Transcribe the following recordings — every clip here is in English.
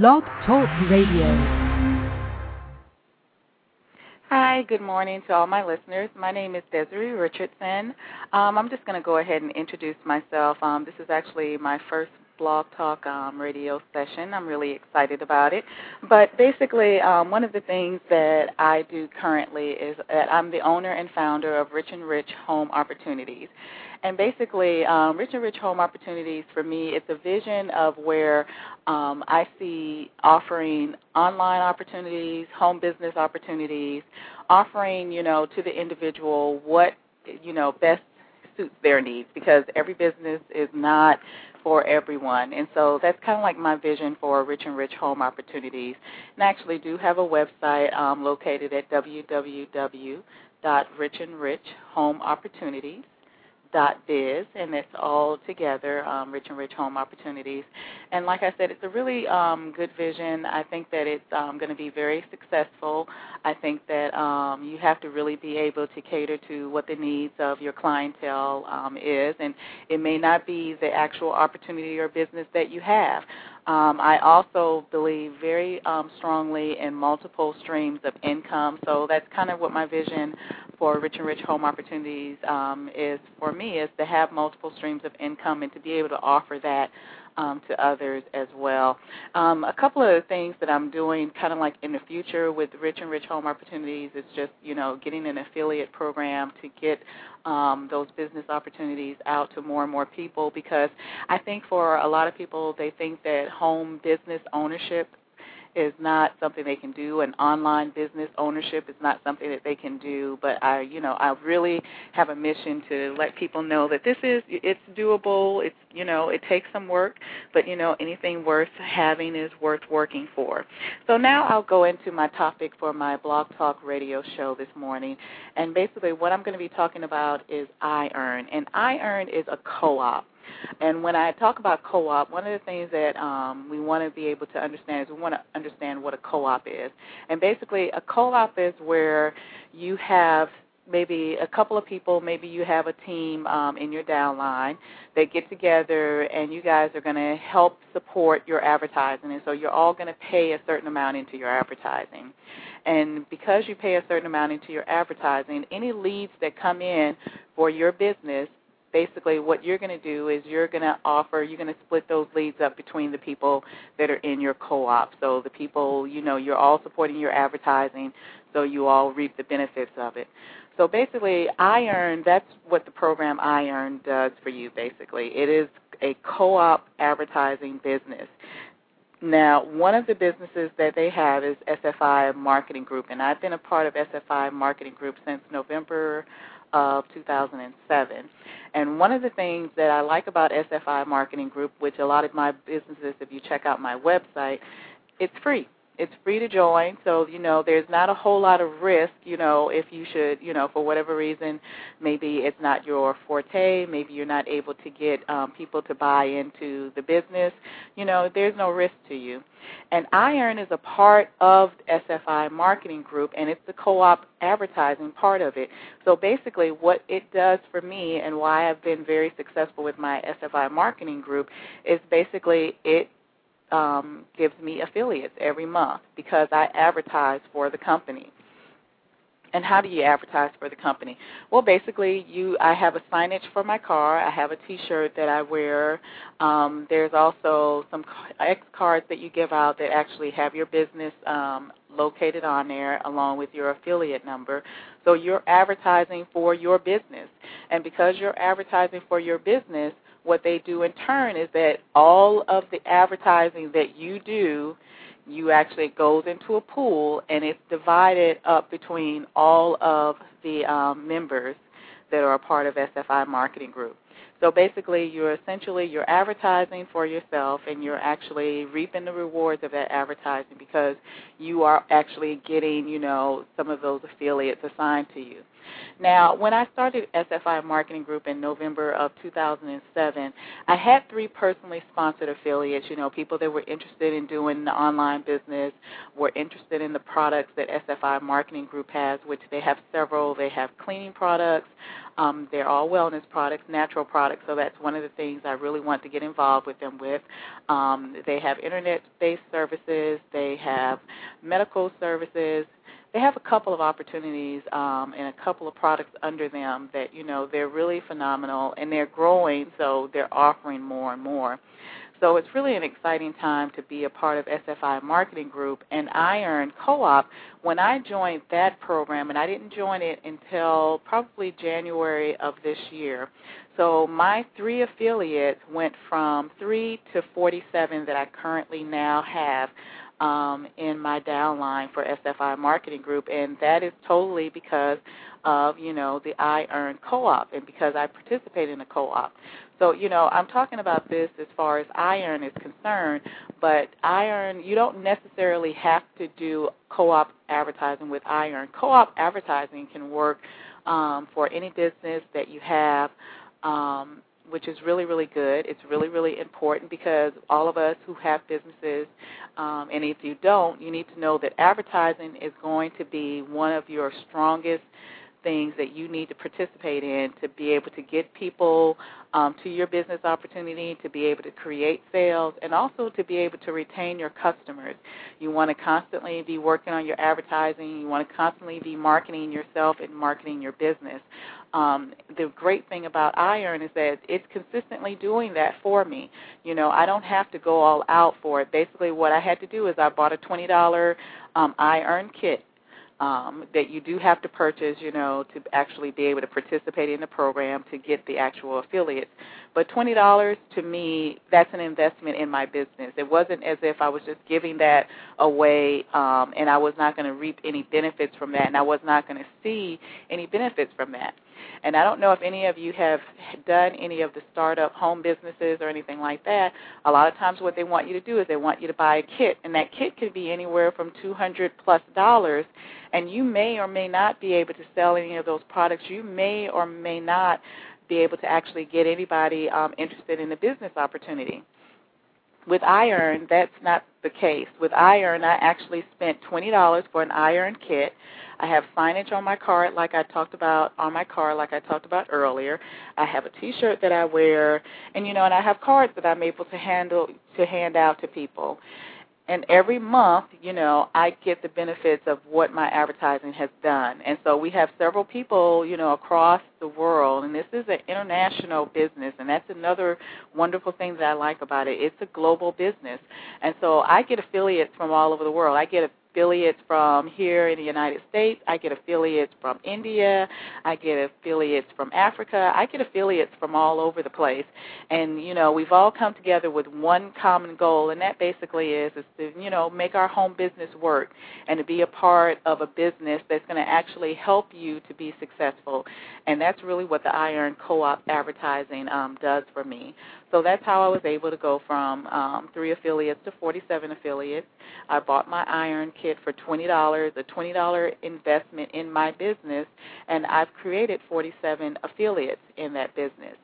Blog Talk Radio. Hi, good morning to all my listeners. My name is Desiree Richardson. Um, I'm just going to go ahead and introduce myself. Um, this is actually my first Blog Talk um, radio session. I'm really excited about it. But basically, um, one of the things that I do currently is that I'm the owner and founder of Rich and Rich Home Opportunities. And basically, um, Rich and Rich Home Opportunities for me, it's a vision of where um, I see offering online opportunities, home business opportunities, offering, you know, to the individual what, you know, best suits their needs because every business is not for everyone. And so that's kind of like my vision for Rich and Rich Home Opportunities. And I actually do have a website um, located at www.richandrichhomeopportunities biz and it's all together um, rich and rich home opportunities. And like i said it's a really um, good vision. I think that it's um, going to be very successful. I think that um, you have to really be able to cater to what the needs of your clientele um, is and it may not be the actual opportunity or business that you have. Um, I also believe very um, strongly in multiple streams of income. So that's kind of what my vision for Rich and Rich Home Opportunities um, is for me is to have multiple streams of income and to be able to offer that um, to others as well. Um, a couple of things that I'm doing kind of like in the future with Rich and Rich Home Opportunities is just, you know, getting an affiliate program to get um, those business opportunities out to more and more people because I think for a lot of people, they think that home business ownership is not something they can do. An online business ownership is not something that they can do. But I, you know, I really have a mission to let people know that this is it's doable. It's you know, it takes some work, but you know, anything worth having is worth working for. So now I'll go into my topic for my Blog Talk radio show this morning. And basically what I'm going to be talking about is EyeEarn. And EyeEarn is a co-op. And when I talk about co-op, one of the things that um, we want to be able to understand is we want to understand what a co-op is. And basically, a co-op is where you have maybe a couple of people, maybe you have a team um, in your downline that get together and you guys are going to help support your advertising. And so you're all going to pay a certain amount into your advertising. And because you pay a certain amount into your advertising, any leads that come in for your business basically what you're going to do is you're going to offer you're going to split those leads up between the people that are in your co-op. So the people you know you're all supporting your advertising so you all reap the benefits of it. So basically EyeEarn that's what the program EyeEarn does for you basically. It is a co-op advertising business. Now, one of the businesses that they have is SFI Marketing Group, and I've been a part of SFI Marketing Group since November of 2007. And one of the things that I like about SFI Marketing Group, which a lot of my businesses, if you check out my website, it's free. It's free to join, so you know there's not a whole lot of risk. You know, if you should, you know, for whatever reason, maybe it's not your forte, maybe you're not able to get um, people to buy into the business. You know, there's no risk to you. And EyeEarn is a part of SFI Marketing Group, and it's the co-op advertising part of it. So basically, what it does for me, and why I've been very successful with my SFI Marketing Group, is basically it um, gives me affiliates every month because I advertise for the company. And how do you advertise for the company? Well, basically, you I have a signage for my car. I have a T-shirt that I wear. Um, there's also some X cards that you give out that actually have your business um, located on there along with your affiliate number. So you're advertising for your business. And because you're advertising for your business, what they do in turn is that all of the advertising that you do, you actually goes into a pool and it's divided up between all of the um, members that are a part of SFI Marketing Group. So basically, you're essentially you're advertising for yourself, and you're actually reaping the rewards of that advertising because you are actually getting, you know, some of those affiliates assigned to you. Now, when I started SFI Marketing Group in November of 2007, I had three personally sponsored affiliates, you know, people that were interested in doing the online business, were interested in the products that SFI Marketing Group has, which they have several. They have cleaning products, um, they're all wellness products, natural products, so that's one of the things I really want to get involved with them with. Um, they have internet-based services. They have medical services they have a couple of opportunities um, and a couple of products under them that you know they're really phenomenal and they're growing, so they're offering more and more. So it's really an exciting time to be a part of SFI Marketing Group and EyeEarn Co-op. When I joined that program, and I didn't join it until probably January of this year. So my three affiliates went from three to 47 that I currently now have um, in my downline for SFI Marketing Group, and that is totally because of you know the EyeEarn Co-op and because I participate in the co-op. So you know I'm talking about this as far as EyeEarn is concerned, but EyeEarn you don't necessarily have to do co-op advertising with EyeEarn. Co-op advertising can work um, for any business that you have. Um, which is really, really good. It's really, really important because all of us who have businesses, um, and if you don't, you need to know that advertising is going to be one of your strongest things that you need to participate in to be able to get people um, to your business opportunity, to be able to create sales, and also to be able to retain your customers. You want to constantly be working on your advertising. You want to constantly be marketing yourself and marketing your business. Um, the great thing about EyeEarn is that it's consistently doing that for me. You know, I don't have to go all out for it. Basically, what I had to do is I bought a $20 um, EyeEarn kit um, that you do have to purchase, you know, to actually be able to participate in the program to get the actual affiliates. But twenty dollars to me, that's an investment in my business. It wasn't as if I was just giving that away, um, and I was not going to reap any benefits from that, and I was not going to see any benefits from that. And I don't know if any of you have done any of the startup home businesses or anything like that. A lot of times, what they want you to do is they want you to buy a kit, and that kit could be anywhere from two hundred plus dollars. And you may or may not be able to sell any of those products. You may or may not be able to actually get anybody um, interested in the business opportunity. With EyeEarn, that's not the case. With EyeEarn, I actually spent $20 for an EyeEarn kit. I have signage on my card like I talked about on my car, like I talked about earlier. I have a t-shirt that I wear and you know and I have cards that I'm able to handle to hand out to people and every month, you know, I get the benefits of what my advertising has done. And so we have several people, you know, across the world, and this is an international business, and that's another wonderful thing that I like about it. It's a global business. And so I get affiliates from all over the world. I get affiliates from here in the United States. I get affiliates from India. I get affiliates from Africa. I get affiliates from all over the place. And you know, we've all come together with one common goal, and that basically is is to you know make our home business work and to be a part of a business that's going to actually help you to be successful. And that's really what the EyeEarn Co-op advertising um, does for me. So that's how I was able to go from um, three affiliates to 47 affiliates. I bought my EyeEarn kit for $20, a $20 investment in my business, and I've created 47 affiliates in that business.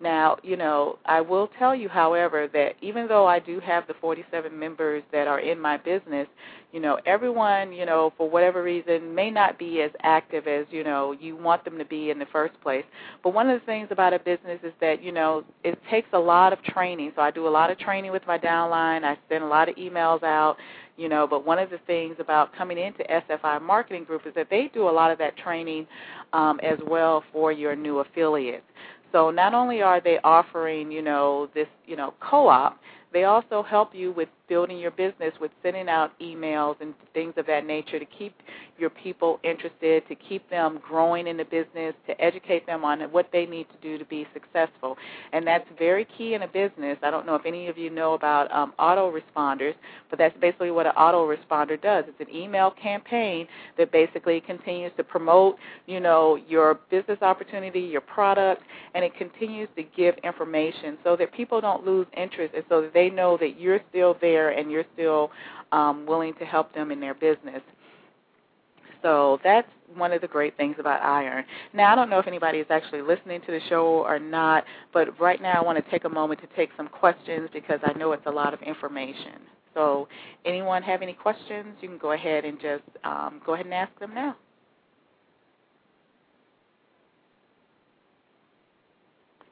Now, you know, I will tell you, however, that even though I do have the 47 members that are in my business, you know, everyone, you know, for whatever reason may not be as active as, you know, you want them to be in the first place. But one of the things about a business is that, you know, it takes a lot of training. So I do a lot of training with my downline. I send a lot of emails out, you know, but one of the things about coming into SFI Marketing Group is that they do a lot of that training um, as well for your new affiliates. So not only are they offering, you know, this, you know, co-op, they also help you with building your business with sending out emails and things of that nature to keep your people interested, to keep them growing in the business, to educate them on what they need to do to be successful. And that's very key in a business. I don't know if any of you know about um, autoresponders, but that's basically what an autoresponder does. It's an email campaign that basically continues to promote, you know, your business opportunity, your product, and it continues to give information so that people don't lose interest and so that they know that you're still there there and you're still um, willing to help them in their business. So that's one of the great things about EyeEarn. Now, I don't know if anybody is actually listening to the show or not, but right now I want to take a moment to take some questions because I know it's a lot of information. So, anyone have any questions? You can go ahead and just um, go ahead and ask them now.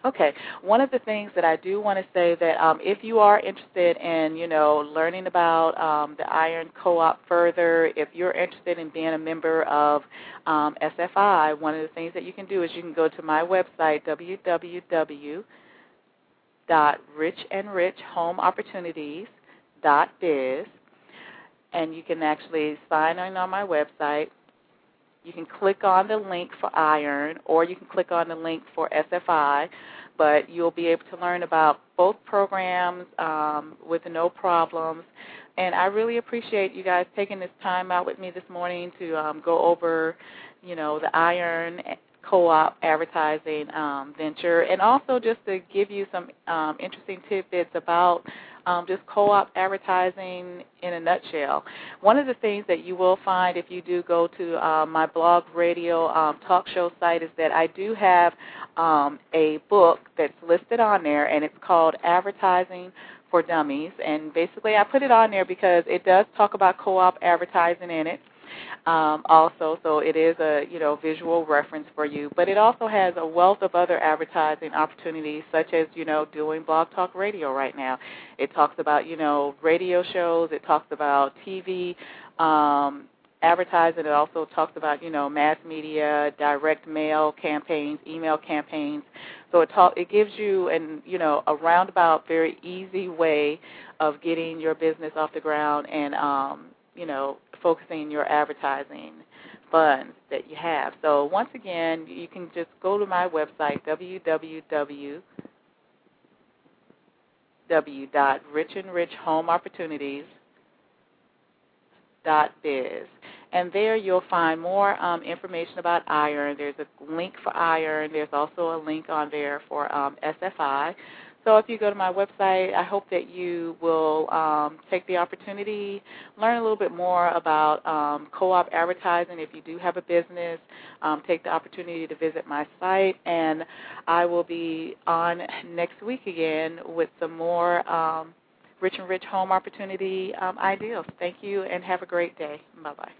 Okay. One of the things that I do want to say that um, if you are interested in, you know, learning about um, the EyeEarn Co-op further, if you're interested in being a member of um, SFI, one of the things that you can do is you can go to my website www.richenrichhomeopportunities.biz, and you can actually sign in on my website. You can click on the link for EyeEarn, or you can click on the link for SFI but you'll be able to learn about both programs um, with no problems. And I really appreciate you guys taking this time out with me this morning to um, go over, you know, the EyeEarn co-op advertising um, venture, and also just to give you some um, interesting tidbits about um, just co-op advertising in a nutshell. One of the things that you will find if you do go to uh, my blog radio um, talk show site is that I do have um, a book that's listed on there, and it's called Advertising for Dummies. And basically, I put it on there because it does talk about co-op advertising in it um, also, so it is a you know visual reference for you. But it also has a wealth of other advertising opportunities, such as you know doing blog talk radio right now. It talks about you know radio shows. It talks about TV. Um, advertising it also talks about you know mass media direct mail campaigns email campaigns so it talk it gives you an you know a roundabout very easy way of getting your business off the ground and um you know focusing your advertising funds that you have. So once again, you can just go to my website www.richenrichhomeopportunities.biz. And there you'll find more um, information about EyeEarn. There's a link for EyeEarn. There's also a link on there for um, SFI. So if you go to my website, I hope that you will um, take the opportunity, learn a little bit more about um, co-op advertising. If you do have a business, um, take the opportunity to visit my site, and I will be on next week again with some more um, rich and rich home opportunity um, ideals. Thank you, and have a great day. Bye bye.